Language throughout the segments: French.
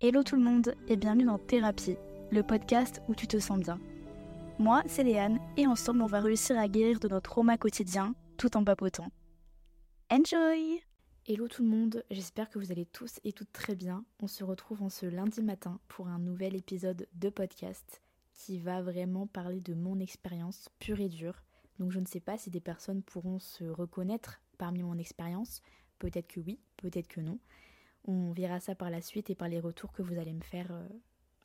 Hello tout le monde et bienvenue dans Thérapie, le podcast où tu te sens bien. Moi, c'est Léane et ensemble on va réussir à guérir de notre trauma quotidien tout en papotant. Enjoy Hello tout le monde, j'espère que vous allez tous et toutes très bien. On se retrouve en ce lundi matin pour un nouvel épisode de podcast qui va vraiment parler de mon expérience pure et dure. Donc je ne sais pas si des personnes pourront se reconnaître parmi mon expérience. Peut-être que oui, peut-être que non. On verra ça par la suite et par les retours que vous allez me faire euh,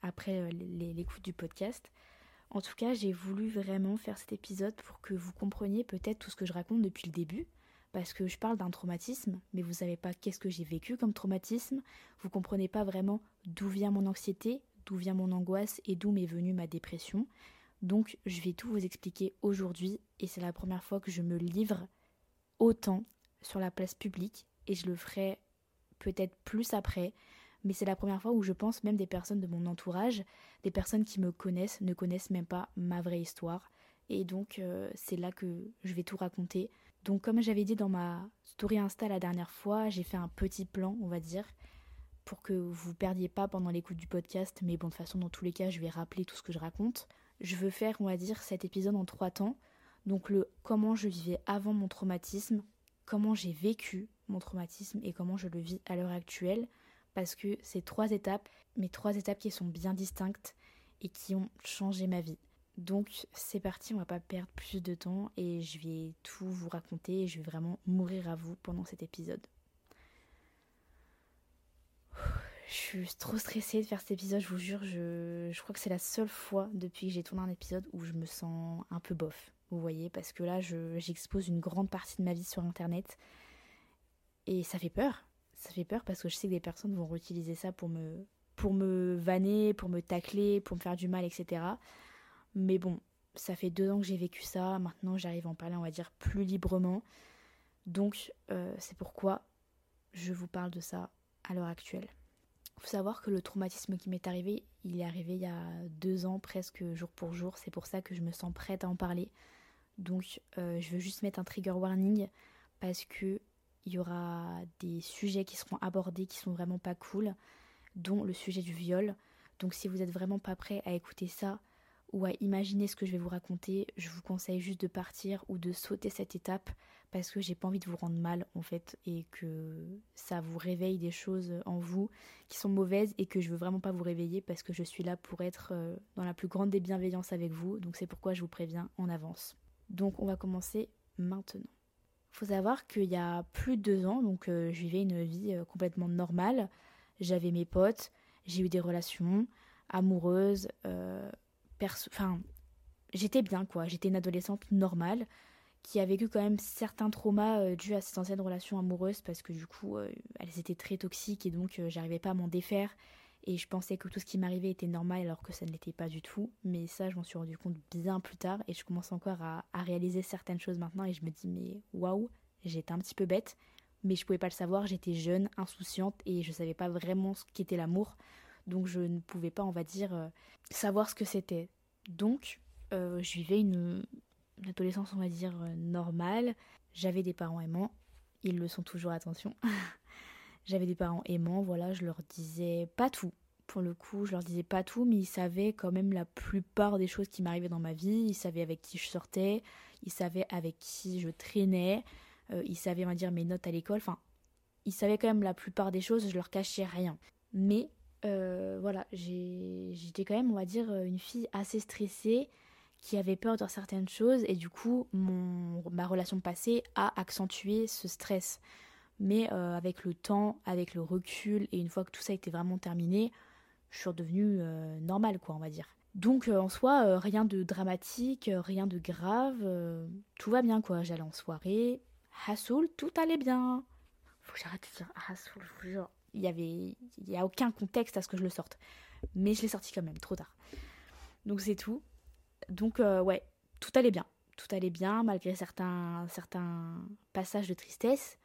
après euh, l'écoute du podcast. En tout cas, j'ai voulu vraiment faire cet épisode pour que vous compreniez peut-être tout ce que je raconte depuis le début, parce que je parle d'un traumatisme, mais vous savez pas qu'est-ce que j'ai vécu comme traumatisme, vous comprenez pas vraiment d'où vient mon anxiété, d'où vient mon angoisse et d'où m'est venue ma dépression. Donc je vais tout vous expliquer aujourd'hui et c'est la première fois que je me livre autant sur la place publique et je le ferai peut-être plus après, mais c'est la première fois où je pense même des personnes de mon entourage, des personnes qui me connaissent, ne connaissent même pas ma vraie histoire. Et donc euh, c'est là que je vais tout raconter. Donc comme j'avais dit dans ma story Insta la dernière fois, j'ai fait un petit plan, on va dire, pour que vous perdiez pas pendant l'écoute du podcast, mais bon de toute façon dans tous les cas je vais rappeler tout ce que je raconte. Je veux faire, on va dire, cet épisode en trois temps. Donc le comment je vivais avant mon traumatisme, comment j'ai vécu mon traumatisme et comment je le vis à l'heure actuelle, parce que c'est trois étapes, mais trois étapes qui sont bien distinctes et qui ont changé ma vie. Donc c'est parti, on va pas perdre plus de temps et je vais tout vous raconter et je vais vraiment mourir à vous pendant cet épisode. Je suis trop stressée de faire cet épisode, je vous jure, je, je crois que c'est la seule fois depuis que j'ai tourné un épisode où je me sens un peu bof, vous voyez, parce que là j'expose une grande partie de ma vie sur internet et ça fait peur. Ça fait peur parce que je sais que des personnes vont réutiliser ça pour me, pour me vanner, pour me tacler, pour me faire du mal, etc. Mais bon, ça fait deux ans que j'ai vécu ça. Maintenant, j'arrive à en parler, on va dire, plus librement. Donc, euh, c'est pourquoi je vous parle de ça à l'heure actuelle. Il faut savoir que le traumatisme qui m'est arrivé, il est arrivé il y a deux ans, presque jour pour jour. C'est pour ça que je me sens prête à en parler. Donc, euh, je veux juste mettre un trigger warning parce que il y aura des sujets qui seront abordés qui sont vraiment pas cool, dont le sujet du viol. Donc si vous êtes vraiment pas prêt à écouter ça ou à imaginer ce que je vais vous raconter, je vous conseille juste de partir ou de sauter cette étape parce que j'ai pas envie de vous rendre mal en fait et que ça vous réveille des choses en vous qui sont mauvaises et que je veux vraiment pas vous réveiller parce que je suis là pour être euh, dans la plus grande des bienveillances avec vous. Donc c'est pourquoi je vous préviens en avance. Donc on va commencer maintenant faut savoir qu'il y a plus de deux ans, donc euh, je vivais une vie euh, complètement normale. J'avais mes potes, j'ai eu des relations amoureuses, euh, enfin, j'étais bien quoi. J'étais une adolescente normale qui a vécu quand même certains traumas dus à ces anciennes relations amoureuses parce que du coup, elles étaient très toxiques et donc j'arrivais pas à m'en défaire. Et je pensais que tout ce qui m'arrivait était normal alors que ça ne l'était pas du tout. Mais ça, je m'en suis rendu compte bien plus tard et je commence encore à, réaliser certaines choses maintenant et je me dis, mais waouh, j'étais un petit peu bête, mais je pouvais pas le savoir. J'étais jeune, insouciante et je savais pas vraiment ce qu'était l'amour. Donc je ne pouvais pas, on va dire, euh, savoir ce que c'était. Donc euh, je vivais une, adolescence, on va dire, euh, normale. J'avais des parents aimants. Ils le sont toujours, attention. J'avais des parents aimants, voilà, je leur disais pas tout. Pour le coup, je leur disais pas tout, mais ils savaient quand même la plupart des choses qui m'arrivaient dans ma vie. Ils savaient avec qui je sortais, ils savaient avec qui je traînais, euh, ils savaient, on va dire, mes notes à l'école. Enfin, ils savaient quand même la plupart des choses, je leur cachais rien. Mais euh, voilà, j'étais quand même, on va dire, une fille assez stressée qui avait peur de certaines choses et du coup, mon, ma relation passée a accentué ce stress. Mais euh, avec le temps, avec le recul, et une fois que tout ça été vraiment terminé, je suis redevenue euh, normale, quoi, on va dire. Donc euh, en soi, rien de dramatique, rien de grave, tout va bien, quoi. J'allais en soirée, Hassoul, tout allait bien. Faut que j'arrête de dire Hassoul, je vous jure. Il y avait, il y a aucun contexte à ce que je le sorte, mais je l'ai sorti quand même, trop tard. Donc c'est tout. Donc ouais, tout allait bien, tout allait bien malgré certains, certains passages de tristesse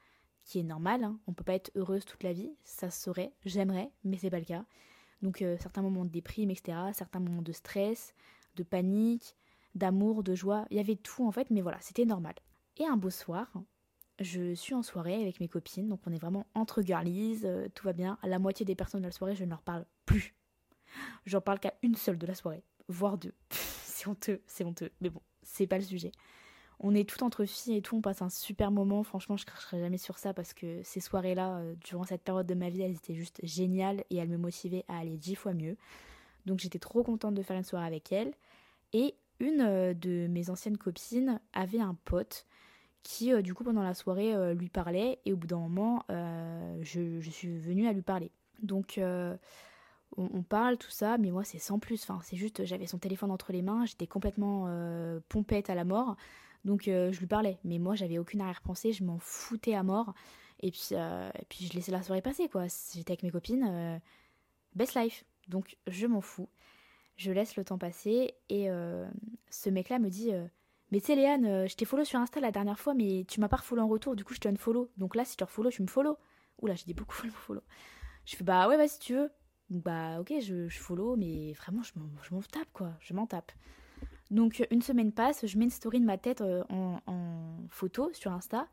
qui est normal. Hein. On peut pas être heureuse toute la vie, ça se saurait, j'aimerais, mais c'est pas le cas. Donc euh, certains moments de déprime, etc., certains moments de stress, de panique, d'amour, de joie, il y avait tout en fait, mais voilà, c'était normal. Et un beau soir, je suis en soirée avec mes copines, donc on est vraiment entre girlies, euh, tout va bien. La moitié des personnes de la soirée, je ne leur parle plus. J'en parle qu'à une seule de la soirée, voire deux. c'est honteux, c'est honteux. Mais bon, c'est pas le sujet. On est tout entre filles et tout, on passe un super moment. Franchement, je cracherai jamais sur ça parce que ces soirées-là, euh, durant cette période de ma vie, elles étaient juste géniales et elles me motivaient à aller dix fois mieux. Donc j'étais trop contente de faire une soirée avec elle. Et une euh, de mes anciennes copines avait un pote qui, euh, du coup, pendant la soirée, lui parlait. Et au bout d'un moment, je, suis venue à lui parler. Donc, on, parle, tout ça, mais moi, c'est sans plus. Enfin, c'est juste, j'avais son téléphone entre les mains, j'étais complètement pompette à la mort. Donc, je lui parlais. Mais moi, j'avais aucune arrière-pensée, je m'en foutais à mort. Et puis, puis, je laissais la soirée passer, quoi. J'étais avec mes copines. best life. Donc, je m'en fous. Je laisse le temps passer et euh, ce mec-là me dit euh, Mais tu sais, Léane, euh, je t'ai follow sur Insta la dernière fois, mais tu m'as pas follow en retour, du coup je te follow. Donc là, si tu refollow, tu me follow. Oula, j'ai dit beaucoup le follow. Je fais Bah ouais, vas-y, si tu veux. bah ok, je, follow, mais vraiment, je m'en tape quoi, je m'en tape. Donc une semaine passe, je mets une story de ma tête en, en photo sur Insta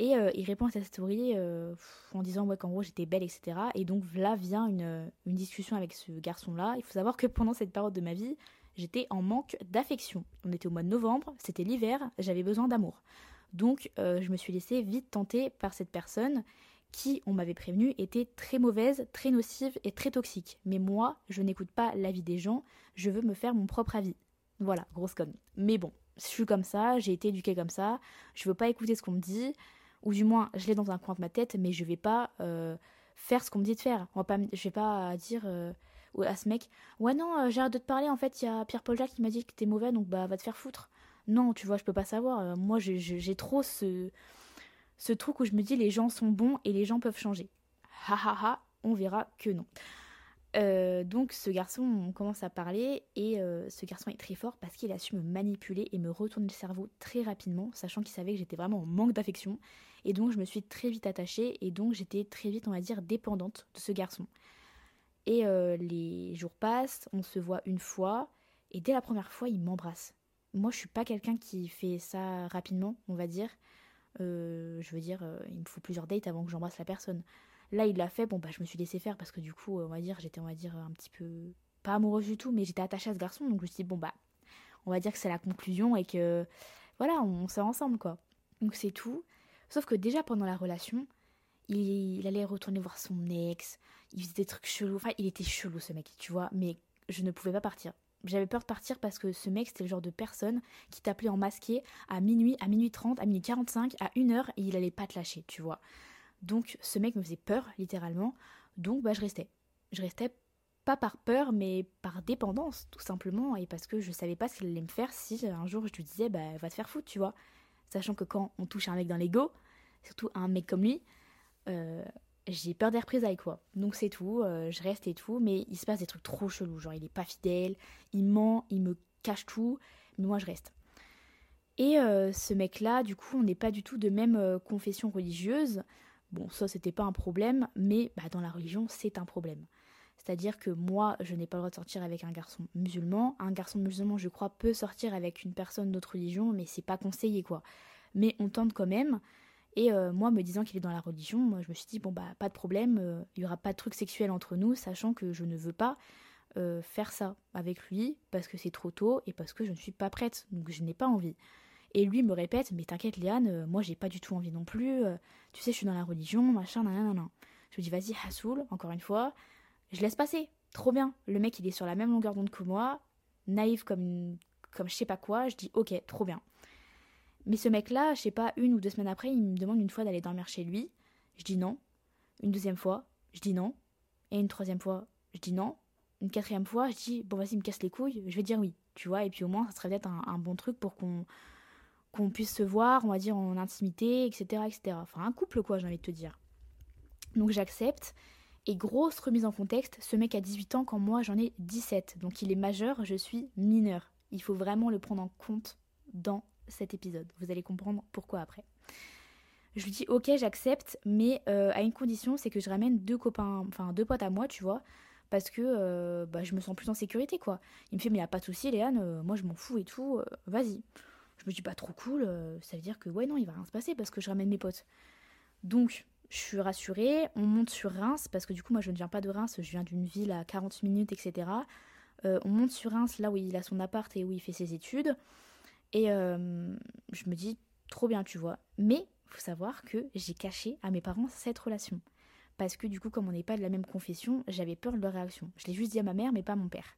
et euh, il répond à cette story euh, en disant ouais, qu'en gros j'étais belle, etc. Et donc là vient une, discussion avec ce garçon-là. Il faut savoir que pendant cette période de ma vie, j'étais en manque d'affection. On était au mois de novembre, c'était l'hiver, j'avais besoin d'amour. Donc euh, je me suis laissée vite tenter par cette personne qui, on m'avait prévenu, était très mauvaise, très nocive et très toxique. Mais moi, je n'écoute pas l'avis des gens, je veux me faire mon propre avis. Voilà, grosse conne. Mais bon, je suis comme ça, j'ai été éduquée comme ça, je veux pas écouter ce qu'on me dit ou du moins je l'ai dans un coin de ma tête, mais je vais pas euh, faire ce qu'on me dit de faire. On va pas, je vais pas dire euh, à ce mec, ouais non, euh, j'ai hâte de te parler, en fait, il y a Pierre-Paul Jacques qui m'a dit que t'es mauvais, donc bah va te faire foutre. Non, tu vois, je peux pas savoir. moi, j'ai trop ce, ce truc où je me dis les gens sont bons et les gens peuvent changer. Ha ha ha, on verra que non. Euh, donc ce garçon, on commence à parler et euh, ce garçon est très fort parce qu'il a su me manipuler et me retourner le cerveau très rapidement, sachant qu'il savait que j'étais vraiment en manque d'affection. Et donc je me suis très vite attachée et donc j'étais très vite, on va dire, dépendante de ce garçon. Et euh, les jours passent, on se voit une fois et dès la première fois, il m'embrasse. Moi, je suis pas quelqu'un qui fait ça rapidement, on va dire. je veux dire, il me faut plusieurs dates avant que j'embrasse la personne. Là, il l'a fait, bon, bah, je me suis laissé faire parce que du coup, on va dire, j'étais, on va dire, un petit peu, pas amoureuse du tout, mais j'étais attachée à ce garçon, donc je me suis dit, bon, bah, on va dire que c'est la conclusion et que, voilà, on, sort ensemble, quoi. Donc c'est tout. Sauf que déjà pendant la relation, il, allait retourner voir son ex, il faisait des trucs chelous, enfin, il était chelou ce mec, tu vois, mais je ne pouvais pas partir. J'avais peur de partir parce que ce mec, c'était le genre de personne qui t'appelait en masqué à minuit, à minuit 30, à minuit 45, à 1h et il allait pas te lâcher, tu vois. Donc ce mec me faisait peur, littéralement. Donc bah, je restais. Je restais pas par peur, mais par dépendance, tout simplement, et parce que je savais pas ce qu'il allait me faire si un jour je lui disais, bah va te faire foutre, tu vois. Sachant que quand on touche un mec dans l'ego, surtout un mec comme lui, euh, j'ai peur des représailles, quoi. Donc c'est tout, euh, je reste et tout, mais il se passe des trucs trop chelous, genre il est pas fidèle, il ment, il me cache tout, mais moi je reste. Et euh, ce mec-là, du coup, on n'est pas du tout de même confession religieuse. Bon, ça, c'était pas un problème, mais bah, dans la religion, c'est un problème. C'est-à-dire que moi, je n'ai pas le droit de sortir avec un garçon musulman. Un garçon musulman, je crois, peut sortir avec une personne d'autre religion, mais c'est pas conseillé, quoi. Mais on tente quand même. Et euh, moi, me disant qu'il est dans la religion, moi, je me suis dit, bon, bah, pas de problème, euh, il y aura pas de truc sexuel entre nous, sachant que je ne veux pas euh, faire ça avec lui, parce que c'est trop tôt et parce que je ne suis pas prête. Donc, je n'ai pas envie. Et lui me répète, mais t'inquiète Léane, euh, moi j'ai pas du tout envie non plus, euh, tu sais je suis dans la religion, machin, nan, nan, Je lui dis vas-y Hassoul, encore une fois, je laisse passer, trop bien. Le mec il est sur la même longueur d'onde que moi, naïf comme, comme je sais pas quoi, je dis ok, trop bien. Mais ce mec-là, je sais pas, une ou deux semaines après, il me demande une fois d'aller dormir chez lui, je dis non. Une deuxième fois, je dis non. Et une troisième fois, je dis non. Une quatrième fois, je dis bon vas-y, me casse les couilles, je vais dire oui, tu vois, et puis au moins ça serait peut-être un bon truc pour qu'on qu'on puisse se voir, on va dire, en intimité, etc., etc. Enfin, un couple, quoi, j'ai envie de te dire. Donc j'accepte. Et grosse remise en contexte, ce mec a 18 ans quand moi j'en ai 17. Donc il est majeur, je suis mineure. Il faut vraiment le prendre en compte dans cet épisode. Vous allez comprendre pourquoi après. Je lui dis ok j'accepte, mais euh, à une condition, c'est que je ramène deux copains, enfin deux potes à moi, tu vois, parce que euh, bah, je me sens plus en sécurité quoi. Il me fait mais y a pas de souci Léane, euh, moi je m'en fous et tout, vas-y. Je me dis pas trop cool, ça veut dire que ouais non il va rien se passer parce que je ramène mes potes. Donc je suis rassurée, on monte sur Reims, parce que du coup moi je ne viens pas de Reims, je viens d'une ville à 40 minutes, etc. Euh, on monte sur Reims, là où il a son appart et où il fait ses études. Et euh, je me dis, trop bien, tu vois. Mais faut savoir que j'ai caché à mes parents cette relation. Parce que du coup, comme on n'est pas de la même confession, j'avais peur de leur réaction. Je l'ai juste dit à ma mère, mais pas à mon père.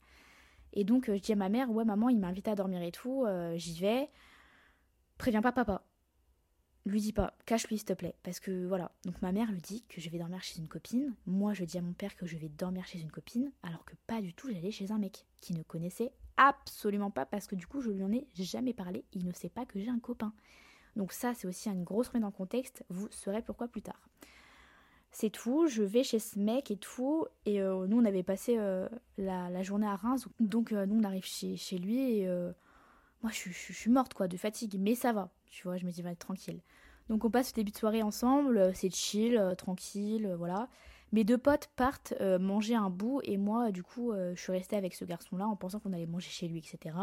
Et donc, euh, je dis à ma mère, ouais, maman, il m'a invité à dormir et tout, j'y vais. Préviens pas papa lui dis pas, cache-lui s'il te plaît. Parce que voilà, donc ma mère lui dit que je vais dormir chez une copine. Moi, je dis à mon père que je vais dormir chez une copine, alors que pas du tout, j'allais chez un mec qui ne connaissait absolument pas, parce que du coup, je lui en ai jamais parlé. Il ne sait pas que j'ai un copain. Donc ça, c'est aussi une grosse remise en contexte. Vous saurez pourquoi plus tard. C'est tout, je vais chez ce mec et tout. Et euh, nous, on avait passé euh, la, journée à Reims. Donc euh, nous, on arrive chez, chez lui et moi, je, suis morte quoi de fatigue. Mais ça va, tu vois, je me dis, va être tranquille. Donc on passe le début de soirée ensemble, euh, c'est chill, euh, tranquille, euh, voilà. Mes deux potes partent manger un bout et moi, du coup, je suis restée avec ce garçon-là en pensant qu'on allait manger chez lui, etc.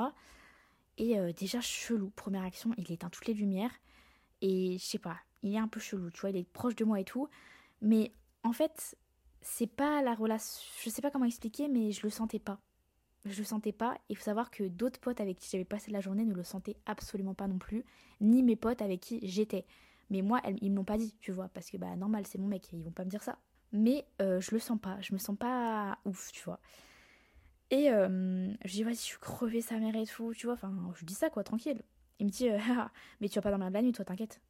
Et déjà chelou, première action, il éteint toutes les lumières et je sais pas, il est un peu chelou, tu vois, il est proche de moi et tout. Mais en fait, c'est pas la relation, je sais pas comment expliquer, mais je le sentais pas. Je le sentais pas. Il faut savoir que d'autres potes avec qui j'avais passé la journée ne le sentaient absolument pas non plus, ni mes potes avec qui j'étais. Mais moi, ils me l'ont pas dit, tu vois, parce que bah normal, c'est mon mec, ils vont pas me dire ça. Mais euh, je le sens pas, je me sens pas ouf, tu vois. Et euh, je dis, vas-y, je suis crevée sa mère et tout, tu vois, enfin, je dis ça quoi, tranquille. Il me dit, euh, mais tu vas pas dormir de la nuit, toi, t'inquiète.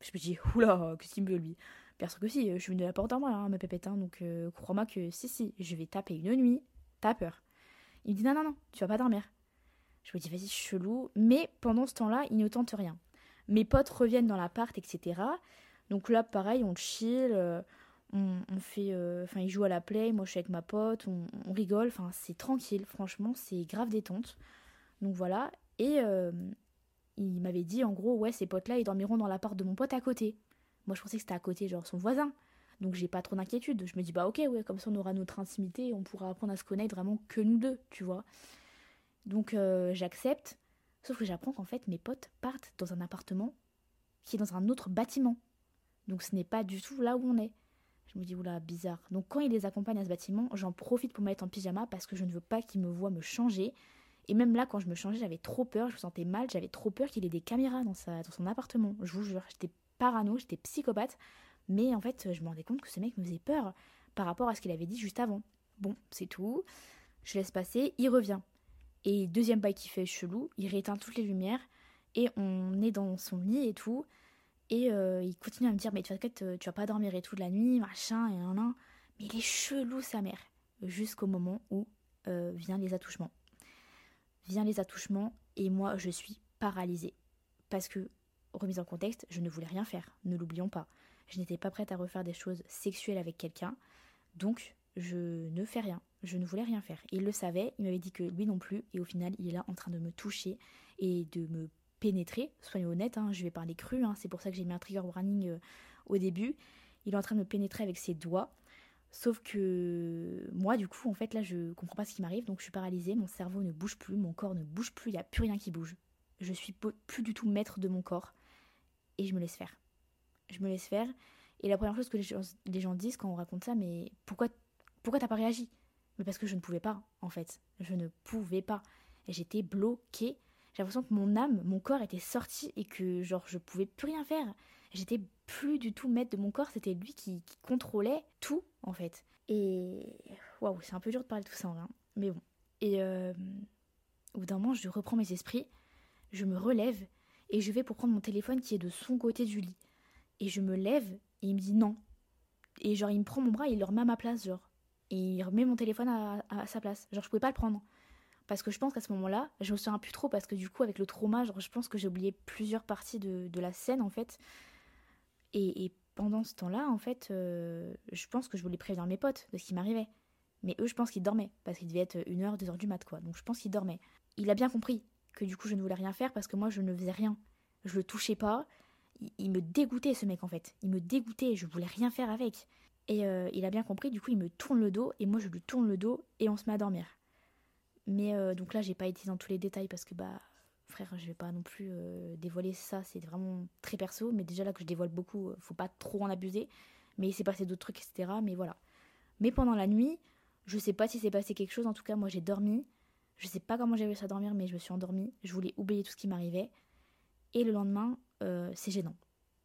Je me dis, oula, qu'est-ce qu'il me veut lui? Perso que si, je suis venue de la porte en moi, hein, ma pépette, hein, donc crois-moi que si, si, je vais taper une nuit, t'as peur. Il me dit non, non, non, tu vas pas dormir. Je me dis vas-y, chelou. Mais pendant ce temps-là, il ne tente rien. Mes potes reviennent dans l'appart, etc. Donc là, pareil, on chill, euh, on, fait. Euh, enfin, il joue à la play, moi je suis avec ma pote, on, rigole. Enfin, c'est tranquille, franchement, c'est grave détente. Donc voilà. Et euh, il m'avait dit en gros, ouais, ces potes-là, ils dormiront dans l'appart de mon pote à côté. Moi, je pensais que c'était à côté, genre son voisin. Donc j'ai pas trop d'inquiétude. Je me dis bah ok ouais comme ça on aura notre intimité, on pourra apprendre à se connaître vraiment que nous deux, tu vois. Donc euh, j'accepte. Sauf que j'apprends qu'en fait mes potes partent dans un appartement qui est dans un autre bâtiment. Donc ce n'est pas du tout là où on est. Je me dis oula bizarre. Donc quand il les accompagne à ce bâtiment, j'en profite pour me mettre en pyjama parce que je ne veux pas qu'il me voit me changer. Et même là, quand je me changeais, j'avais trop peur, je me sentais mal, j'avais trop peur qu'il ait des caméras dans, sa, dans son appartement. Je vous jure, j'étais parano, j'étais psychopathe. Mais en fait, je me rendais compte que ce mec me faisait peur par rapport à ce qu'il avait dit juste avant. Bon, c'est tout. Je laisse passer, il revient. Et deuxième bail qui fait chelou, il rééteint toutes les lumières et on est dans son lit et tout. Et euh, il continue à me dire, mais tu vas, tu vas pas dormir et tout de la nuit, machin, et un. Mais il est chelou, sa mère. Jusqu'au moment où euh, vient les attouchements. Vient les attouchements et moi, je suis paralysée. Parce que, remise en contexte, je ne voulais rien faire, ne l'oublions pas. Je n'étais pas prête à refaire des choses sexuelles avec quelqu'un. Donc, je ne fais rien. Je ne voulais rien faire. Il le savait, il m'avait dit que lui non plus. Et au final, il est là en train de me toucher et de me pénétrer. Soyons honnêtes, hein, je vais parler cru. Hein, c'est pour ça que j'ai mis un trigger warning euh, au début. Il est en train de me pénétrer avec ses doigts. Sauf que moi, du coup, en fait, là, je comprends pas ce qui m'arrive. Donc, je suis paralysée. Mon cerveau ne bouge plus. Mon corps ne bouge plus. Il n'y a plus rien qui bouge. Je suis plus du tout maître de mon corps. Et je me laisse faire je me laisse faire. Et la première chose que les gens, disent quand on raconte ça, mais pourquoi, pourquoi t'as pas réagi? Mais parce que je ne pouvais pas, en fait. Je ne pouvais pas. J'étais bloquée. J'ai l'impression que mon âme, mon corps était sorti et que, genre, je pouvais plus rien faire. J'étais plus du tout maître de mon corps. C'était lui qui, contrôlait tout, en fait. Et waouh, c'est un peu dur de parler de tout ça, hein. mais bon. Et euh, au bout d'un moment, je reprends mes esprits, je me relève et je vais pour prendre mon téléphone qui est de son côté du lit. Et je me lève et il me dit non. Et genre, il me prend mon bras et il le remet à ma place, genre. Et il remet mon téléphone à, sa place. Genre, je pouvais pas le prendre. Parce que je pense qu'à ce moment-là, je me souviens plus trop parce que du coup, avec le trauma, genre, je pense que j'ai oublié plusieurs parties de, la scène, en fait. Et, pendant ce temps-là, en fait, euh, je pense que je voulais prévenir mes potes de ce qui m'arrivait. Mais eux, je pense qu'ils dormaient. Parce qu'il devait être 1h, 2h du mat, quoi. Donc je pense qu'ils dormaient. Il a bien compris que du coup, je ne voulais rien faire parce que moi, je ne faisais rien. Je le touchais pas il, me dégoûtait ce mec en fait. Il me dégoûtait, je voulais rien faire avec. Et euh, il a bien compris, du coup il me tourne le dos et moi je lui tourne le dos et on se met à dormir. Mais euh, donc là j'ai pas été dans tous les détails parce que bah frère, je vais pas non plus euh, dévoiler ça, c'est vraiment très perso, mais déjà là que je dévoile beaucoup, faut pas trop en abuser. Mais il s'est passé d'autres trucs, etc. Mais voilà. Mais pendant la nuit, je sais pas si s'est passé quelque chose, en tout cas, moi j'ai dormi. Je sais pas comment j'ai réussi à dormir, mais je me suis endormie. Je voulais oublier tout ce qui m'arrivait. Et le lendemain, c'est gênant.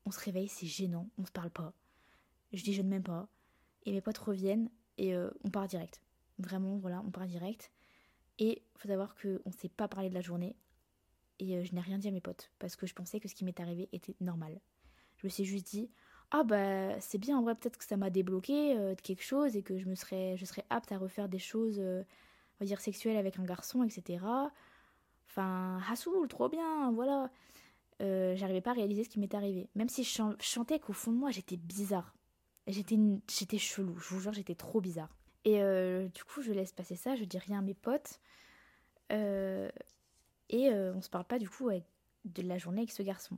On se réveille, c'est gênant, on se parle pas. Je dis je ne m'aime pas. Et mes potes reviennent et on part direct. Vraiment, voilà, on part direct. Et faut savoir qu'on ne s'est pas parlé de la journée. Et euh, je n'ai rien dit à mes potes parce que je pensais que ce qui m'est arrivé était normal. Je me suis juste dit ah bah c'est bien en vrai peut-être que ça m'a débloqué euh, de quelque chose et que je me serais je serais apte à refaire des choses euh, on va dire sexuelles avec un garçon etc. Enfin Hassoul trop bien voilà. J'arrivais pas à réaliser ce qui m'était arrivé. Même si je chantais qu'au fond de moi j'étais bizarre. J'étais j'étais chelou. Je vous jure j'étais trop bizarre. Et euh, du coup, je laisse passer ça, je dis rien à mes potes. Euh, et euh, on se parle pas du coup de la journée avec ce garçon.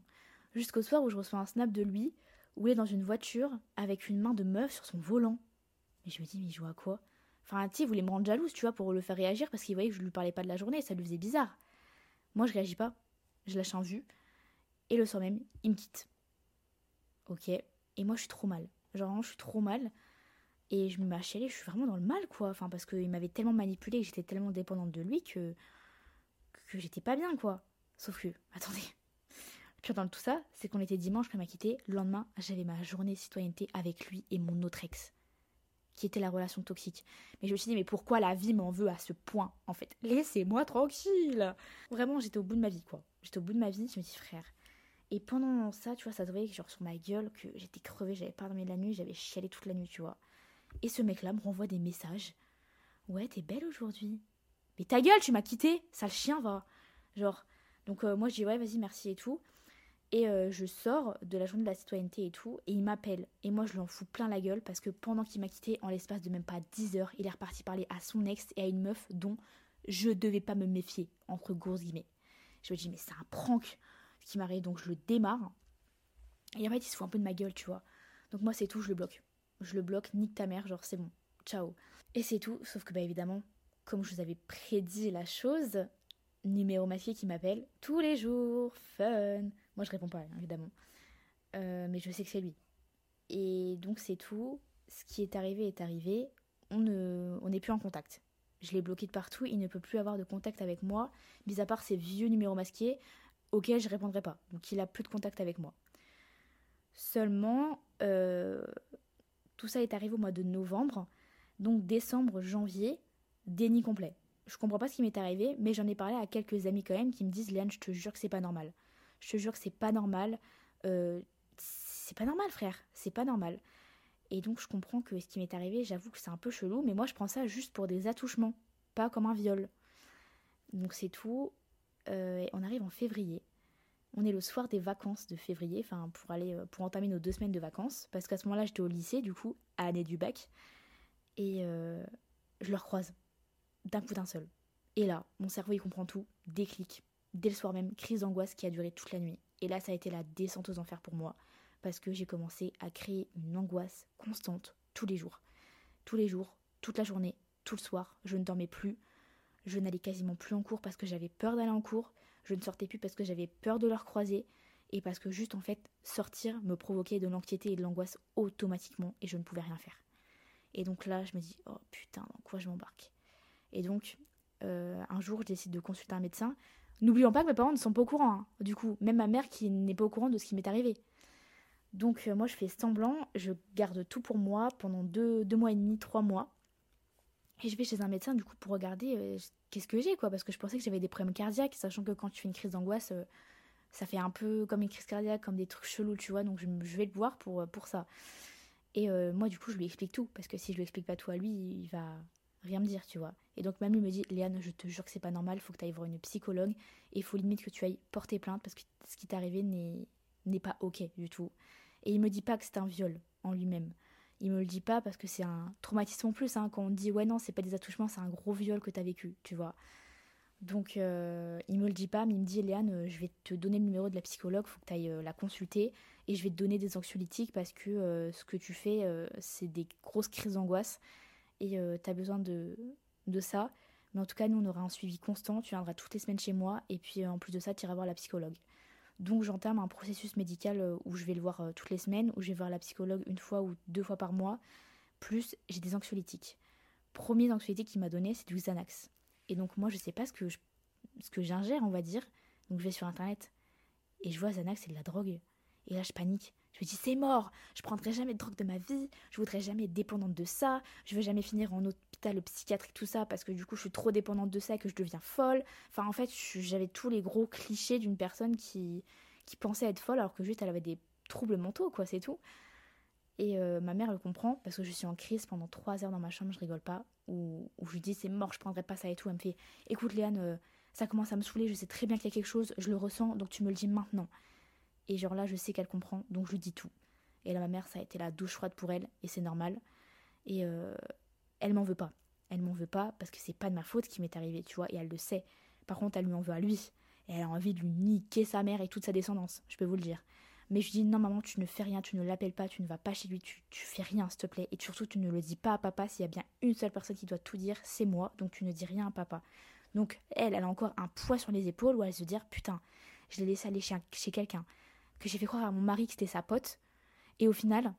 Jusqu'au soir où je reçois un snap de lui, où il est dans une voiture avec une main de meuf sur son volant. Et je me dis, mais il joue à quoi? Enfin, tu sais, il voulait me rendre jalouse, tu vois, pour le faire réagir parce qu'il voyait que je lui parlais pas de la journée ça lui faisait bizarre. Moi, je réagis pas. Je lâche un vu. Et le soir même, il me quitte. Ok. Et moi, je suis trop mal. Genre, je suis trop mal. Et je me mets à je suis vraiment dans le mal, quoi. Enfin, parce qu'il m'avait tellement manipulé que j'étais tellement dépendante de lui que, que j'étais pas bien, quoi. Sauf que, attendez. Le pire dans tout ça, c'est qu'on était dimanche quand il m'a quitté. Le lendemain, j'avais ma journée citoyenneté avec lui et mon autre ex, qui était la relation toxique. Mais je me suis dit, mais pourquoi la vie m'en veut à ce point, en fait? Laissez-moi tranquille Vraiment, j'étais au bout de ma vie, quoi. J'étais au bout de ma vie, je me dis, frère. Et pendant ça, tu vois, ça se voyait genre sur ma gueule que j'étais crevée, j'avais pas dormi la nuit, j'avais chialé toute la nuit, tu vois. Et ce mec-là me renvoie des messages. Ouais, t'es belle aujourd'hui. Mais ta gueule, tu m'as quitté, ça le chien va. Genre, donc euh, moi je dis ouais, vas-y, merci et tout. Et euh, je sors de la journée de la citoyenneté et tout, et il m'appelle. Et moi je lui en fous plein la gueule parce que pendant qu'il m'a quitté, en l'espace de même pas 10 heures, il est reparti parler à son ex et à une meuf dont je devais pas me méfier, entre grosses guillemets. Je me dis, mais c'est un prank qui m'arrive, donc je le démarre. Et en fait, il se fout un peu de ma gueule, tu vois. Donc moi, c'est tout, je le bloque je le bloque, nique ta mère, genre c'est bon, ciao. Et c'est tout, sauf que bah évidemment, comme je vous avais prédit la chose, numéro masqué qui m'appelle tous les jours, fun. Moi je réponds pas, hein, évidemment. Euh, mais je sais que c'est lui. Et donc c'est tout. Ce qui est arrivé est arrivé. On n'est on plus en contact. Je l'ai bloqué de partout. Il ne peut plus avoir de contact avec moi, mis à part ces vieux numéros masqués auxquels je répondrai pas. Donc il a plus de contact avec moi. Seulement, euh, tout ça est arrivé au mois de novembre. Donc décembre, janvier, déni complet. Je comprends pas ce qui m'est arrivé, mais j'en ai parlé à quelques amis quand même qui me disent Léane, je te jure que c'est pas normal. Je te jure que c'est pas normal. Euh, c'est pas normal, frère. C'est pas normal. Et donc je comprends que ce qui m'est arrivé, j'avoue que c'est un peu chelou, mais moi je prends ça juste pour des attouchements, pas comme un viol. Donc c'est tout. Euh, on arrive en février. On est le soir des vacances de février, enfin pour aller euh, pour entamer nos deux semaines de vacances, parce qu'à ce moment-là j'étais au lycée du coup, à l'année du bac, et euh, je le recroise d'un coup d'un seul. Et là, mon cerveau il comprend tout, déclic, dès le soir même, crise d'angoisse qui a duré toute la nuit. Et là ça a été la descente aux enfers pour moi, parce que j'ai commencé à créer une angoisse constante tous les jours. Tous les jours, toute la journée, tout le soir, je ne dormais plus, je n'allais quasiment plus en cours parce que j'avais peur d'aller en cours, je ne sortais plus parce que j'avais peur de leur croiser et parce que juste en fait sortir me provoquait de l'anxiété et de l'angoisse automatiquement et je ne pouvais rien faire. Et donc là je me dis oh putain dans quoi je m'embarque? Et donc euh, un jour je décide de consulter un médecin. N'oublions pas que mes parents ne sont pas au courant. Hein. Du coup même ma mère qui n'est pas au courant de ce qui m'est arrivé. Donc euh, moi je fais semblant, je garde tout pour moi pendant deux, deux mois et demi, trois mois. Et je vais chez un médecin du coup pour regarder euh, qu'est-ce que j'ai quoi parce que je pensais que j'avais des problèmes cardiaques sachant que quand tu fais une crise d'angoisse euh, ça fait un peu comme une crise cardiaque comme des trucs chelous tu vois donc je, vais le voir pour, euh, pour ça. Et moi du coup je lui explique tout parce que si je lui explique pas tout à lui il va rien me dire tu vois. Et donc même lui me dit Léane je te jure que c'est pas normal faut que tu ailles voir une psychologue et il faut limite que tu ailles porter plainte parce que ce qui t'est arrivé n'est pas ok du tout. Et il me dit pas que c'est un viol en lui-même il me le dit pas parce que c'est un traumatisme en plus. Hein, quand on dit ouais non, c'est pas des attouchements, c'est un gros viol que t'as vécu, tu vois. Donc euh, il me le dit pas, mais il me dit Léane, euh, je vais te donner le numéro de la psychologue, faut que tu ailles euh, la consulter et je vais te donner des anxiolytiques parce que ce que tu fais, c'est des grosses crises d'angoisse et tu as besoin de, de ça. Mais en tout cas, nous, on aura un suivi constant. Tu viendras toutes les semaines chez moi. Et puis, en plus de ça, tu iras voir la psychologue. Donc, j'entame un processus médical où je vais le voir toutes les semaines, où je vais voir la psychologue une fois ou deux fois par mois. Plus, j'ai des anxiolytiques. Premier anxiolytique qu'il m'a donné, c'est du Xanax. Et donc, moi, je sais pas ce que, ce que j'ingère, on va dire. Donc, je vais sur Internet. Et je vois Xanax, c'est de la drogue. Et là, je panique. Je me dis, c'est mort, je prendrai jamais de drogue de ma vie, je voudrais jamais être dépendante de ça, je veux jamais finir en hôpital psychiatrique, tout ça, parce que du coup, je suis trop dépendante de ça et que je deviens folle. Enfin, en fait, j'avais tous les gros clichés d'une personne qui, qui pensait être folle, alors que juste, elle avait des troubles mentaux, quoi, c'est tout. Et euh, ma mère le comprend, parce que je suis en crise pendant trois heures dans ma chambre, je rigole pas, où, je lui dis, c'est mort, je prendrai pas ça et tout. Elle me fait, écoute, Léane, euh, ça commence à me saouler, je sais très bien qu'il y a quelque chose, je le ressens, donc tu me le dis maintenant. Et genre là, je sais qu'elle comprend, donc je dis tout. Et là, ma mère, ça a été la douche froide pour elle, et c'est normal. Et euh, elle m'en veut pas. Elle m'en veut pas parce que c'est pas de ma faute qui m'est arrivé, tu vois, et elle le sait. Par contre, elle lui en veut à lui. Et elle a envie de lui niquer sa mère et toute sa descendance, je peux vous le dire. Mais je dis non maman, tu ne fais rien, tu ne l'appelles pas, tu ne vas pas chez lui, tu, tu fais rien s'il te plaît. Et surtout, tu ne le dis pas à papa. S'il y a bien une seule personne qui doit tout dire, c'est moi. Donc tu ne dis rien à papa. Donc elle, elle a encore un poids sur les épaules où elle se dit putain, je l'ai laissé aller chez, chez quelqu'un que j'ai fait croire à mon mari que c'était sa pote. Et au final,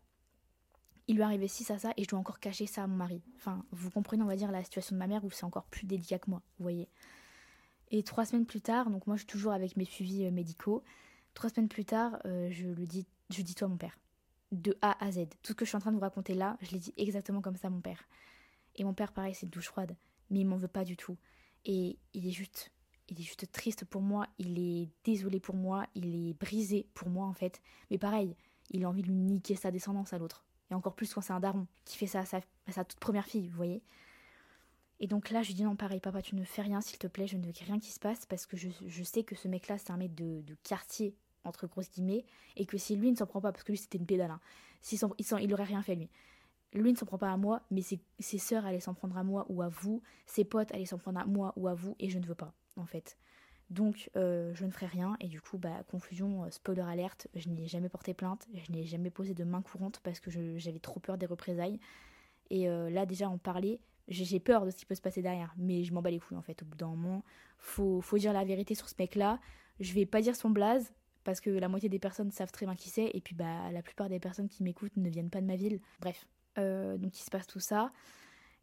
il lui arrivait ci, ça, ça, et je dois encore cacher ça à mon mari. Enfin, vous comprenez, on va dire, la situation de ma mère où c'est encore plus délicat que moi, vous voyez. Et trois semaines plus tard, donc moi je suis toujours avec mes suivis euh, médicaux, trois semaines plus tard, euh, je le dis, je dis toi mon père. De A à Z. Tout ce que je suis en train de vous raconter là, je l'ai dit exactement comme ça à mon père. Et mon père, pareil, c'est une douche froide, mais il m'en veut pas du tout. Et il est juste il est juste triste pour moi, il est désolé pour moi, il est brisé pour moi en fait. Mais pareil, il a envie de lui niquer sa descendance à l'autre. Et encore plus quand c'est un daron qui fait ça à sa, toute première fille, vous voyez. Et donc là, je lui dis non, pareil, papa, tu ne fais rien, s'il te plaît, je ne veux rien qui se passe parce que je, sais que ce mec-là, c'est un mec de, quartier, entre grosses guillemets, et que si lui ne s'en prend pas, parce que lui c'était une pédale, hein, il, il, il aurait rien fait lui. Lui ne s'en prend pas à moi, mais ses, ses sœurs allaient s'en prendre à moi ou à vous, ses potes allaient s'en prendre à moi ou à vous, et je ne veux pas en fait. Donc euh, je ne ferai rien et du coup bah conclusion euh, spoiler alerte, je n'ai jamais porté plainte, je n'ai jamais posé de main courante parce que j'avais trop peur des représailles. Et euh, là déjà en parler, j'ai peur de ce qui peut se passer derrière, mais je m'en bats les couilles en fait. Au bout d'un moment, faut, faut dire la vérité sur ce mec-là. Je vais pas dire son blaze parce que la moitié des personnes savent très bien qui c'est et puis bah la plupart des personnes qui m'écoutent ne viennent pas de ma ville. Bref, donc il se passe tout ça.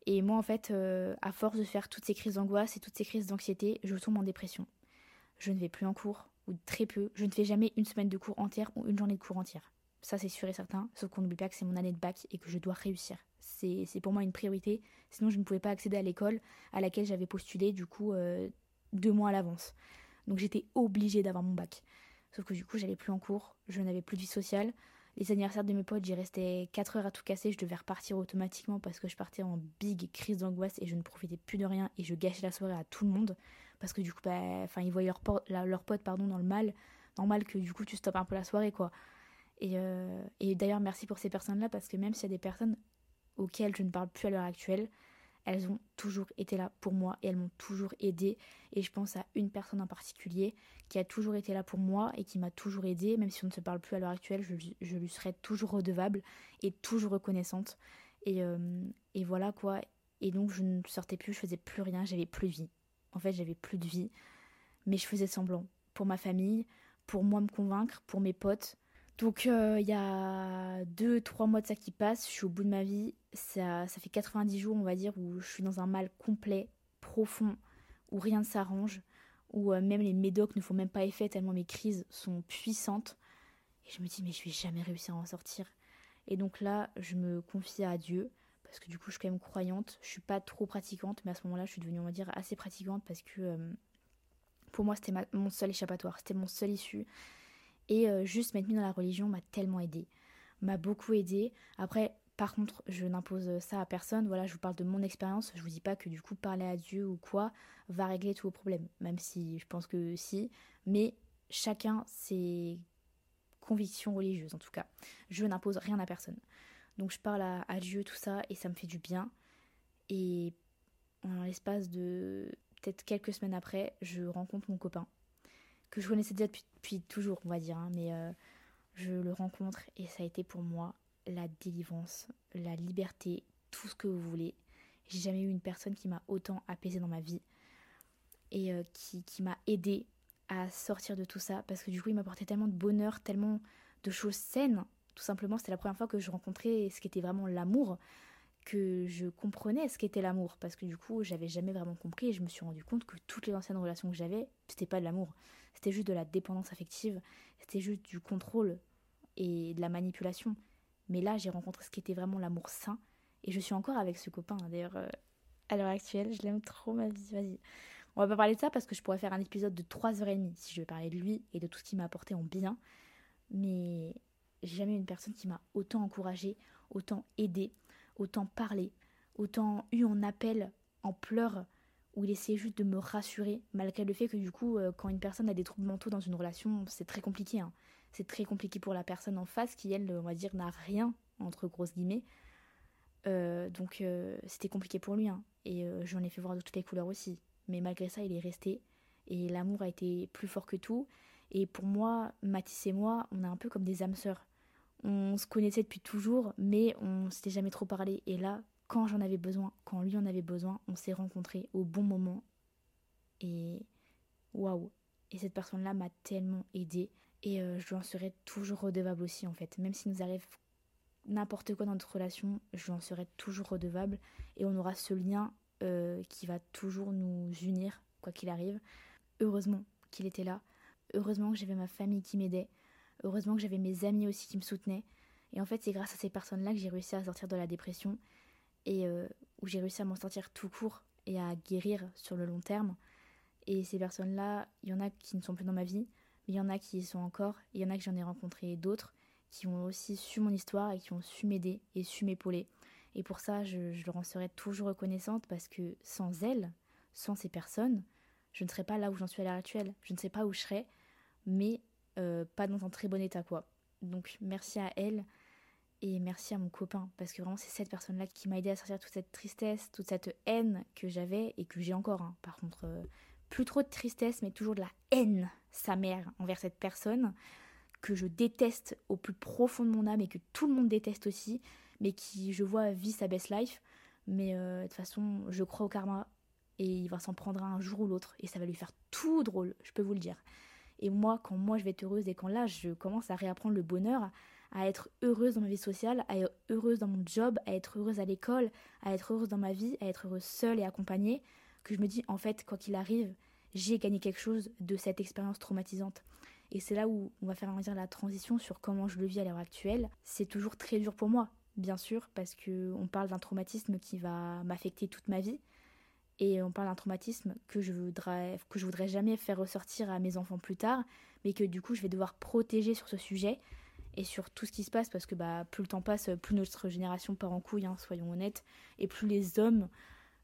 Et moi, en fait, euh, à force de faire toutes ces crises d'angoisse et toutes ces crises d'anxiété, je tombe en dépression. Je ne vais plus en cours, ou très peu. Je ne fais jamais une semaine de cours entière ou une journée de cours entière. Ça, c'est sûr et certain. Sauf qu'on n'oublie pas que c'est mon année de bac et que je dois réussir. C'est pour moi une priorité. Sinon, je ne pouvais pas accéder à l'école à laquelle j'avais postulé, du coup, euh, deux mois à l'avance. Donc, j'étais obligée d'avoir mon bac. Sauf que du coup, j'allais plus en cours, je n'avais plus de vie sociale. Les anniversaires de mes potes, j'y restais 4 heures à tout casser, je devais repartir automatiquement parce que je partais en big crise d'angoisse et je ne profitais plus de rien et je gâchais la soirée à tout le monde parce que du coup, bah, enfin, ils voyaient leurs leur potes pardon, dans le mal. Normal que du coup, tu stoppes un peu la soirée, quoi. Et, euh, et d'ailleurs, merci pour ces personnes-là parce que même s'il y a des personnes auxquelles je ne parle plus à l'heure actuelle, elles ont toujours été là pour moi et elles m'ont toujours aidé. Et je pense à une personne en particulier qui a toujours été là pour moi et qui m'a toujours aidé, même si on ne se parle plus à l'heure actuelle, je, lui serai toujours redevable et toujours reconnaissante. Et, euh, et voilà quoi. Et donc je ne sortais plus, je faisais plus rien, j'avais plus de vie. En fait, j'avais plus de vie, mais je faisais semblant pour ma famille, pour moi me convaincre, pour mes potes, donc euh, il y a 2-3 mois de ça qui passe, je suis au bout de ma vie, ça, ça fait 90 jours on va dire où je suis dans un mal complet, profond, où rien ne s'arrange, où euh, même les médocs ne font même pas effet tellement mes crises sont puissantes. Et je me dis mais je vais jamais réussir à en sortir. Et donc là je me confie à Dieu, parce que du coup je suis quand même croyante, je suis pas trop pratiquante, mais à ce moment-là je suis devenue on va dire assez pratiquante parce que euh, pour moi c'était mon seul échappatoire, c'était mon seul issue. Et euh, juste m'être mis dans la religion m'a tellement aidé, m'a beaucoup aidé. Après, par contre, je n'impose ça à personne. Voilà, je vous parle de mon expérience. Je vous dis pas que du coup parler à Dieu ou quoi va régler tous vos problèmes, même si je pense que si. Mais chacun ses convictions religieuses en tout cas. Je n'impose rien à personne. Donc je parle à, à, Dieu tout ça et ça me fait du bien. Et en l'espace de peut-être quelques semaines après, je rencontre mon copain que je connaissais déjà depuis, toujours, on va dire, hein, mais euh, je le rencontre et ça a été pour moi la délivrance, la liberté, tout ce que vous voulez. j'ai jamais eu une personne qui m'a autant apaisée dans ma vie et euh, qui, m'a aidée à sortir de tout ça parce que du coup il m'apportait tellement de bonheur, tellement de choses saines. Tout simplement, c'était la première fois que je rencontrais ce qu'était vraiment l'amour, que je comprenais ce qu'était l'amour parce que du coup j'avais jamais vraiment compris et je me suis rendu compte que toutes les anciennes relations que j'avais, c'était pas de l'amour, c'était juste de la dépendance affective, c'était juste du contrôle et de la manipulation. Mais là, j'ai rencontré ce qu'était vraiment l'amour sain et je suis encore avec ce copain. Hein. D'ailleurs, euh, à l'heure actuelle, je l'aime trop, ma vie. Vas-y. On va pas parler de ça parce que je pourrais faire un épisode de 3h30 si je veux parler de lui et de tout ce qu'il m'a apporté en bien. Mais j'ai jamais eu une personne qui m'a autant encouragé, autant aidé, autant parlé, autant eu en appel, en pleurs, où il essayait juste de me rassurer, malgré le fait que du coup, euh, quand une personne a des troubles mentaux dans une relation, c'est très compliqué. Hein. C'est très compliqué pour la personne en face qui, elle, on va dire, n'a rien, entre grosses guillemets. Euh, donc euh, c'était compliqué pour lui. Hein. Et j'en ai fait voir de toutes les couleurs aussi. Mais malgré ça, il est resté. Et l'amour a été plus fort que tout. Et pour moi, Mathis et moi, on est un peu comme des âmes sœurs. On se connaissait depuis toujours, mais on s'était jamais trop parlé. Et là, quand j'en avais besoin, quand lui en avait besoin, on s'est rencontrés au bon moment. Et waouh! Et cette personne-là m'a tellement aidée. Et euh, je lui en serai toujours redevable aussi, en fait. Même s'il nous arrive n'importe quoi dans notre relation, je lui en serai toujours redevable. Et on aura ce lien euh, qui va toujours nous unir, quoi qu'il arrive. Heureusement qu'il était là. Heureusement que j'avais ma famille qui m'aidait. Heureusement que j'avais mes amis aussi qui me soutenaient. Et en fait, c'est grâce à ces personnes-là que j'ai réussi à sortir de la dépression et euh, où j'ai réussi à m'en sortir tout court et à guérir sur le long terme. Et ces personnes-là, il y en a qui ne sont plus dans ma vie, mais il y en a qui y sont encore. Il y en a que j'en ai rencontré d'autres qui ont aussi su mon histoire et qui ont su m'aider et su m'épauler. Et pour ça, je, leur en serai toujours reconnaissante parce que sans elles, sans ces personnes, je ne serais pas là où j'en suis à l'heure actuelle. Je ne sais pas où je serais, mais euh, pas dans un très bon état, quoi. Donc merci à elles et merci à mon copain parce que vraiment c'est cette personne-là qui m'a aidé à sortir toute cette tristesse, toute cette haine que j'avais et que j'ai encore. Hein. Par contre, euh, plus trop de tristesse, mais toujours de la haine, sa mère, envers cette personne que je déteste au plus profond de mon âme et que tout le monde déteste aussi mais qui, je vois, vit sa best life. Mais euh, de toute façon, je crois au karma et il va s'en prendre un jour ou l'autre et ça va lui faire tout drôle, je peux vous le dire. Et moi, quand moi je vais être heureuse et quand là je commence à réapprendre le bonheur, à être heureuse dans ma vie sociale, à être heureuse dans mon job, à être heureuse à l'école, à être heureuse dans ma vie, à être heureuse seule et accompagnée, que je me dis en fait, quoi qu'il arrive, j'ai gagné quelque chose de cette expérience traumatisante. Et c'est là où on va faire la transition sur comment je le vis à l'heure actuelle. C'est toujours très dur pour moi bien sûr, parce qu'on parle d'un traumatisme qui va m'affecter toute ma vie. Et on parle d'un traumatisme que je voudrais, que je voudrais jamais faire ressortir à mes enfants plus tard, mais que du coup je vais devoir protéger sur ce sujet et sur tout ce qui se passe, parce que bah, plus le temps passe, plus notre génération part en couille, hein, soyons honnêtes, et plus les hommes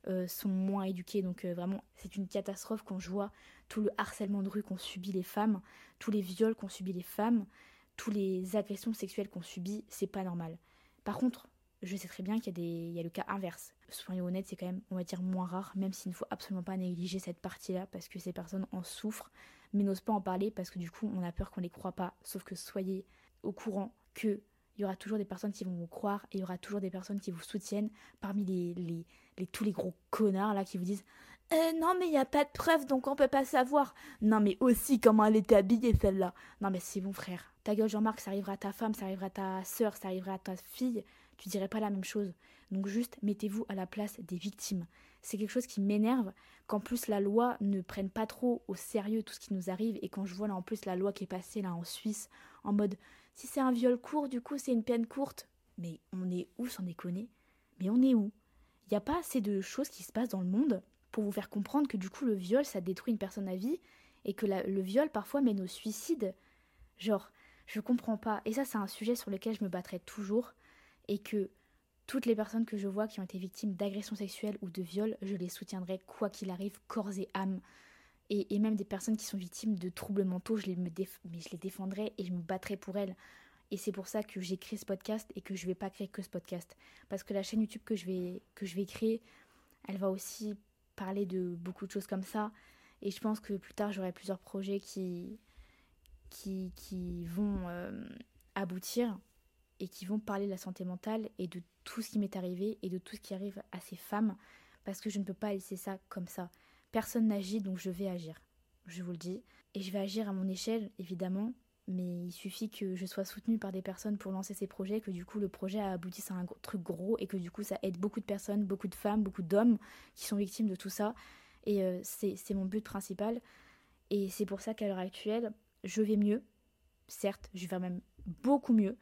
euh, sont moins éduqués. Donc euh, vraiment, c'est une catastrophe quand je vois tout le harcèlement de rue qu'ont subi les femmes, tous les viols qu'ont subi les femmes, tous les agressions sexuelles qu'ont subi, c'est pas normal. Par contre, je sais très bien qu'il y, a des... y a le cas inverse. Soyons honnêtes, c'est quand même, on va dire, moins rare, même s'il ne faut absolument pas négliger cette partie-là, parce que ces personnes en souffrent, mais n'osent pas en parler, parce que du coup, on a peur qu'on les croit pas. Sauf que soyez au courant que il y aura toujours des personnes qui vont vous croire et il y aura toujours des personnes qui vous soutiennent parmi les, les, tous les gros connards là qui vous disent euh, non mais il n'y a pas de preuves donc on peut pas savoir. Non mais aussi comment elle était habillée celle-là. Non mais c'est bon frère. Ta gueule Jean-Marc, ça arrivera à ta femme, ça arrivera à ta soeur, ça arrivera à ta fille. Tu dirais pas la même chose. Donc juste mettez-vous à la place des victimes. C'est quelque chose qui m'énerve qu'en plus la loi ne prenne pas trop au sérieux tout ce qui nous arrive et quand je vois là en plus la loi qui est passée là en Suisse en mode si c'est un viol court du coup c'est une peine courte. Mais on est où sans déconner? Mais on est où? Il n'y a pas assez de choses qui se passent dans le monde pour vous faire comprendre que du coup le viol ça détruit une personne à vie et que le viol parfois mène au suicide? Genre, je comprends pas. Et ça c'est un sujet sur lequel je me battrai toujours et que toutes les personnes que je vois qui ont été victimes d'agressions sexuelles ou de viol, je les soutiendrai quoi qu'il arrive, corps et âme. Et, même des personnes qui sont victimes de troubles mentaux, je les, me mais je les défendrai et je me battrai pour elles. Et c'est pour ça que j'ai créé ce podcast et que je vais pas créer que ce podcast. Parce que la chaîne YouTube que je vais, que je vais créer, elle va aussi parler de beaucoup de choses comme ça. Et je pense que plus tard, j'aurai plusieurs projets qui, qui, qui vont euh, aboutir. et qui vont parler de la santé mentale et de tout ce qui m'est arrivé et de tout ce qui arrive à ces femmes parce que je ne peux pas laisser ça comme ça. Personne n'agit donc je vais agir. Je vous le dis. Et je vais agir à mon échelle, évidemment, mais il suffit que je sois soutenue par des personnes pour lancer ces projets, que du coup le projet aboutisse à un truc gros et que du coup ça aide beaucoup de personnes, beaucoup de femmes, beaucoup d'hommes qui sont victimes de tout ça. Et euh, c'est mon but principal. Et c'est pour ça qu'à l'heure actuelle, je vais mieux. Certes, je vais même beaucoup mieux.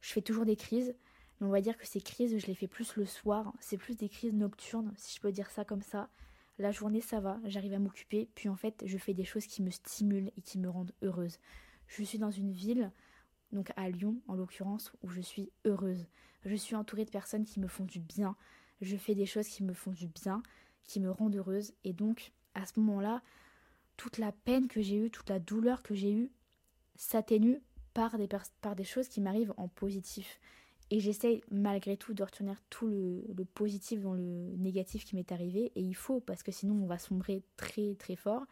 Je fais toujours des crises, mais on va dire que ces crises, je les fais plus le soir. C'est plus des crises nocturnes, si je peux dire ça comme ça. La journée, ça va, j'arrive à m'occuper. Puis en fait, je fais des choses qui me stimulent et qui me rendent heureuse. Je suis dans une ville, donc à Lyon en l'occurrence, où je suis heureuse. Je suis entourée de personnes qui me font du bien. Je fais des choses qui me font du bien, qui me rendent heureuse. Et donc, à ce moment-là, toute la peine que j'ai eue, toute la douleur que j'ai eue, s'atténue par des, par des choses qui m'arrivent en positif. Et j'essaye malgré tout de retenir tout le, positif dans le négatif qui m'est arrivé. Et il faut, parce que sinon on va sombrer très très fort.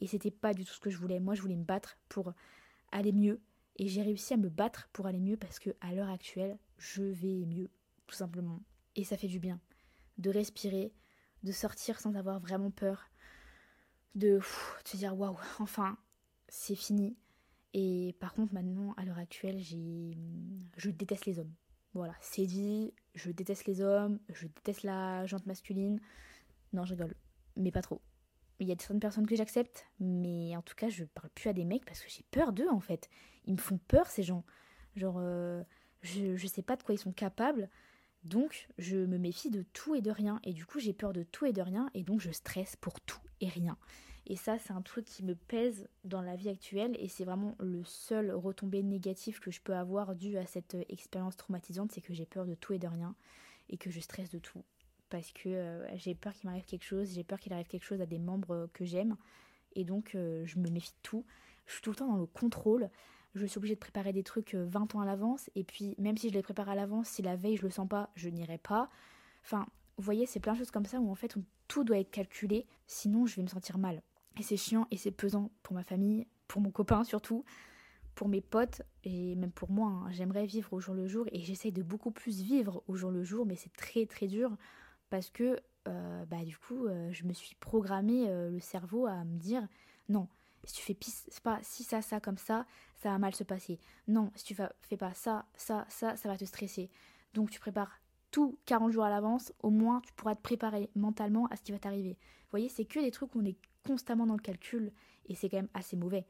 Et c'était pas du tout ce que je voulais. Moi je voulais me battre pour aller mieux. Et j'ai réussi à me battre pour aller mieux parce que à l'heure actuelle, je vais mieux, tout simplement. Et ça fait du bien de respirer, de sortir sans avoir vraiment peur, de, se dire waouh, enfin, c'est fini. Et par contre, maintenant, à l'heure actuelle, j'ai, je déteste les hommes. Voilà, c'est dit, je déteste les hommes, je déteste la jante masculine. Non, je rigole, mais pas trop. Il y a certaines personnes que j'accepte, mais en tout cas, je parle plus à des mecs parce que j'ai peur d'eux en fait. Ils me font peur ces gens. Genre, euh, je, je sais pas de quoi ils sont capables, donc je me méfie de tout et de rien. Et du coup, j'ai peur de tout et de rien, et donc je stresse pour tout et rien. Et ça, c'est un truc qui me pèse dans la vie actuelle, et c'est vraiment le seul retombé négatif que je peux avoir dû à cette euh, expérience traumatisante, c'est que j'ai peur de tout et de rien, et que je stresse de tout parce que euh, j'ai peur qu'il m'arrive quelque chose, j'ai peur qu'il arrive quelque chose à des membres euh, que j'aime, et donc je me méfie de tout. Je suis tout le temps dans le contrôle, je suis obligée de préparer des trucs 20 ans à l'avance, et puis même si je les prépare à l'avance, si la veille je le sens pas, je n'irai pas. Enfin, vous voyez, c'est plein de choses comme ça où en fait tout doit être calculé, sinon je vais me sentir mal. Et c'est chiant et c'est pesant pour ma famille, pour mon copain surtout, pour mes potes et même pour moi. Hein. J'aimerais vivre au jour le jour et j'essaye de beaucoup plus vivre au jour le jour, mais c'est très très dur parce que euh, bah, du coup, euh, je me suis programmé euh, le cerveau à me dire non, si tu fais pas si ça, ça comme ça, ça va mal se passer. Non, si tu fais pas ça, ça, ça, ça va te stresser. Donc tu prépares tout 40 jours à l'avance, au moins tu pourras te préparer mentalement à ce qui va t'arriver. Vous voyez, c'est que des trucs où on est constamment dans le calcul et c'est quand même assez mauvais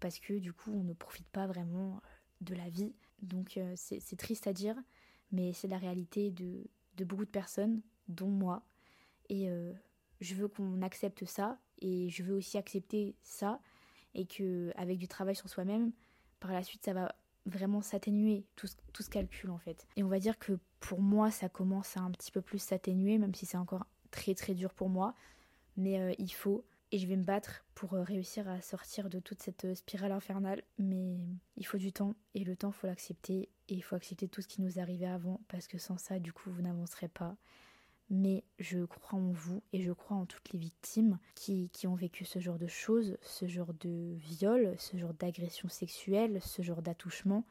parce que du coup, on ne profite pas vraiment de la vie. Donc c'est triste à dire, mais c'est la réalité de, de beaucoup de personnes dont moi. Et euh, je veux qu'on accepte ça et je veux aussi accepter ça et que avec du travail sur soi-même, par la suite, ça va vraiment s'atténuer tout, tout ce calcul en fait. Et on va dire que pour moi, ça commence à un petit peu plus s'atténuer, même si c'est encore très très dur pour moi. Mais euh, il faut et je vais me battre pour euh, réussir à sortir de toute cette spirale infernale. Mais il faut du temps et le temps, faut l'accepter et il faut accepter tout ce qui nous arrivait avant parce que sans ça, du coup, vous n'avancerez pas mais je crois en vous et je crois en toutes les victimes qui, qui ont vécu ce genre de choses, ce genre de viol, ce genre d'agression sexuelle, ce genre d'attouchement,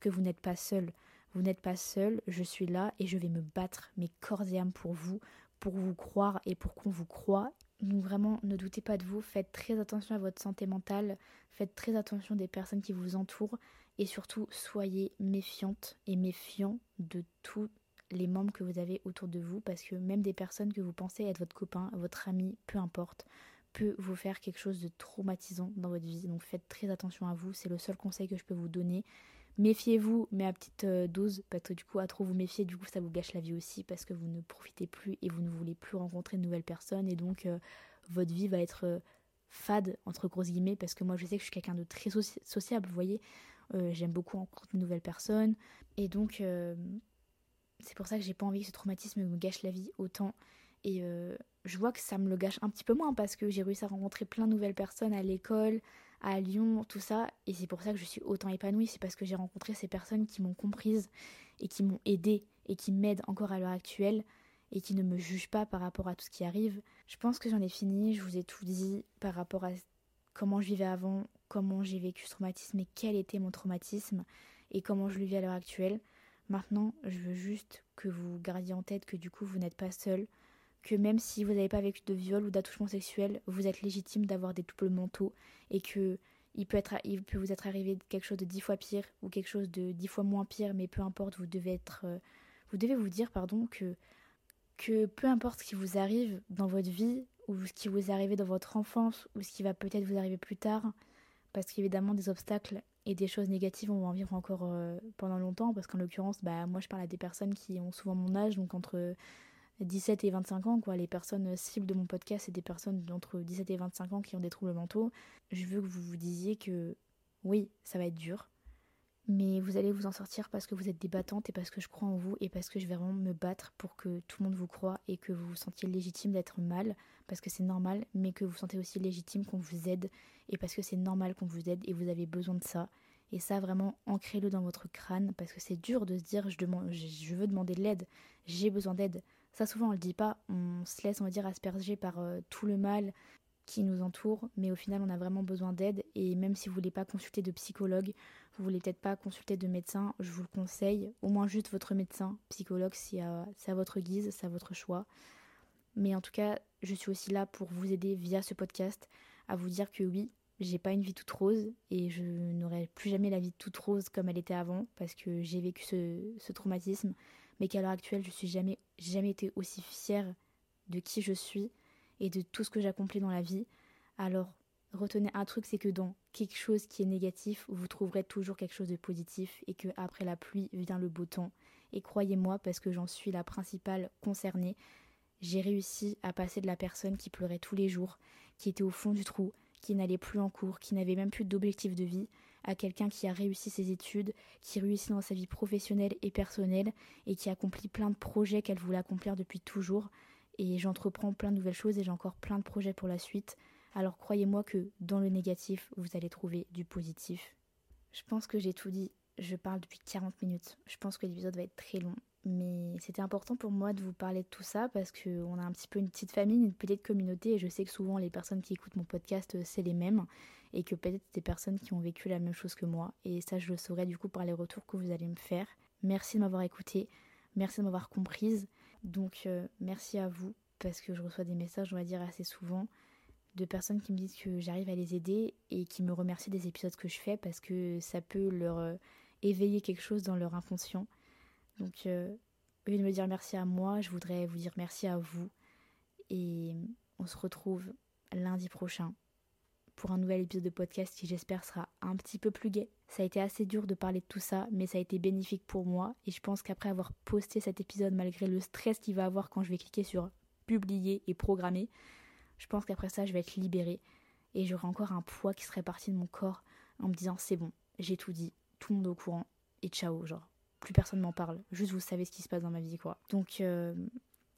que vous n'êtes pas seul. Vous n'êtes pas seul, je suis là et je vais me battre mes corps et âme pour vous, pour vous croire et pour qu'on vous croit. Donc vraiment, ne doutez pas de vous, faites très attention à votre santé mentale, faites très attention des personnes qui vous entourent. Et surtout soyez méfiante et méfiant de tout les membres que vous avez autour de vous. Parce que même des personnes que vous pensez être votre copain, votre ami, peu importe, peut vous faire quelque chose de traumatisant dans votre vie. Donc faites très attention à vous, c'est le seul conseil que je peux vous donner. Méfiez-vous, mais à petite euh, dose, parce que du coup, à trop vous méfier, du coup, ça vous gâche la vie aussi, parce que vous ne profitez plus et vous ne voulez plus rencontrer de nouvelles personnes, et donc euh, votre vie va être euh, fade, entre grosses guillemets, parce que moi, je sais que je suis quelqu'un de très sociable, vous voyez. J'aime beaucoup rencontrer de nouvelles personnes, et donc c'est pour ça que j'ai pas envie que ce traumatisme me gâche la vie autant. Et je vois que ça me le gâche un petit peu moins parce que j'ai réussi à rencontrer plein de nouvelles personnes à l'école, à Lyon, tout ça. Et c'est pour ça que je suis autant épanouie. C'est parce que j'ai rencontré ces personnes qui m'ont comprise et qui m'ont aidée et qui m'aident encore à l'heure actuelle et qui ne me jugent pas par rapport à tout ce qui arrive. Je pense que j'en ai fini. Je vous ai tout dit par rapport à comment je vivais avant, comment j'ai vécu ce traumatisme et quel était mon traumatisme et comment je le vis à l'heure actuelle. Maintenant, je veux juste que vous gardiez en tête que du coup, vous n'êtes pas seul, que même si vous n'avez pas vécu de viol ou d'attouchement sexuel, vous êtes légitime d'avoir des doubles manteaux et que il peut, être, il peut vous être arrivé quelque chose de dix fois pire ou quelque chose de dix fois moins pire, mais peu importe, vous devez être, euh, vous devez vous dire, pardon, que que peu importe ce qui vous arrive dans votre vie ou ce qui vous est arrivé dans votre enfance ou ce qui va peut-être vous arriver plus tard, parce qu'évidemment des obstacles et des choses négatives on va en vivre encore euh, pendant longtemps, parce qu'en l'occurrence, bah moi je parle à des personnes qui ont souvent mon âge, donc entre 17 et 25 ans, quoi. Les personnes cibles de mon podcast, c'est des personnes d'entre 17 et 25 ans qui ont des troubles mentaux. Je veux que vous vous disiez que oui, ça va être dur, mais vous allez vous en sortir parce que vous êtes débattante et parce que je crois en vous et parce que je vais vraiment me battre pour que tout le monde vous croit et que vous vous sentiez légitime d'être mal parce que c'est normal, mais que vous vous sentez aussi légitime qu'on vous aide et parce que c'est normal qu'on vous aide et vous avez besoin de ça. Et ça, vraiment, ancrez-le dans votre crâne parce que c'est dur de se dire je, je veux demander de l'aide, j'ai besoin d'aide. Ça, souvent, on le dit pas, on se laisse, on va dire, asperger par euh, tout le mal qui nous entoure, mais au final, on a vraiment besoin d'aide. Et même si vous voulez pas consulter de psychologue, vous voulez peut-être pas consulter de médecin, je vous le conseille. Au moins juste votre médecin, psychologue, c'est à, à votre guise, c'est à votre choix. Mais en tout cas, je suis aussi là pour vous aider via ce podcast à vous dire que oui, j'ai pas une vie toute rose et je n'aurai plus jamais la vie toute rose comme elle était avant parce que j'ai vécu ce, traumatisme, mais qu'à l'heure actuelle, je suis jamais, été aussi fière de qui je suis et de tout ce que j'accomplis dans la vie. Alors retenez un truc, c'est que dans quelque chose qui est négatif, vous trouverez toujours quelque chose de positif et que après la pluie vient le beau temps. Et croyez-moi, parce que j'en suis la principale concernée, j'ai réussi à passer de la personne qui pleurait tous les jours, qui était au fond du trou, qui n'allait plus en cours, qui n'avait même plus d'objectif de vie, à quelqu'un qui a réussi ses études, qui réussit dans sa vie professionnelle et personnelle, et qui accomplit plein de projets qu'elle voulait accomplir depuis toujours. Et j'entreprends plein de nouvelles choses et j'ai encore plein de projets pour la suite. Alors croyez-moi que dans le négatif, vous allez trouver du positif. Je pense que j'ai tout dit. Je parle depuis 40 minutes. Je pense que l'épisode va être très long. Mais c'était important pour moi de vous parler de tout ça parce qu'on a un petit peu une petite famille, une petite communauté et je sais que souvent les personnes qui écoutent mon podcast, euh, c'est les mêmes et que peut-être des personnes qui ont vécu la même chose que moi. Et ça, je le saurai du coup par les retours que vous allez me faire. Merci de m'avoir écouté, merci de m'avoir comprise. Donc euh, merci à vous parce que je reçois des messages, on va dire, assez souvent de personnes qui me disent que j'arrive à les aider et qui me remercient des épisodes que je fais parce que ça peut leur euh, éveiller quelque chose dans leur inconscient. Donc, euh, au lieu de me dire merci à moi, je voudrais vous dire merci à vous. Et on se retrouve lundi prochain pour un nouvel épisode de podcast qui j'espère sera un petit peu plus gai. Ça a été assez dur de parler de tout ça, mais ça a été bénéfique pour moi. Et je pense qu'après avoir posté cet épisode, malgré le stress qu'il va avoir quand je vais cliquer sur publier et programmer, je pense qu'après ça, je vais être libérée et j'aurai encore un poids qui serait parti de mon corps en me disant c'est bon, j'ai tout dit, tout le monde au courant et ciao, genre. Plus personne m'en parle, juste vous savez ce qui se passe dans ma vie quoi. Donc euh,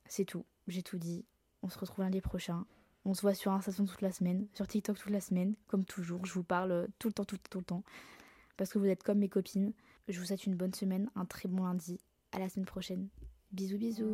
c'est tout, j'ai tout dit. On se retrouve lundi prochain. On se voit sur Instagram toute la semaine, sur TikTok toute la semaine, comme toujours. Je vous parle tout le temps, tout, tout le temps. Parce que vous êtes comme mes copines. Je vous souhaite une bonne semaine, un très bon lundi. À la semaine prochaine. Bisous, bisous.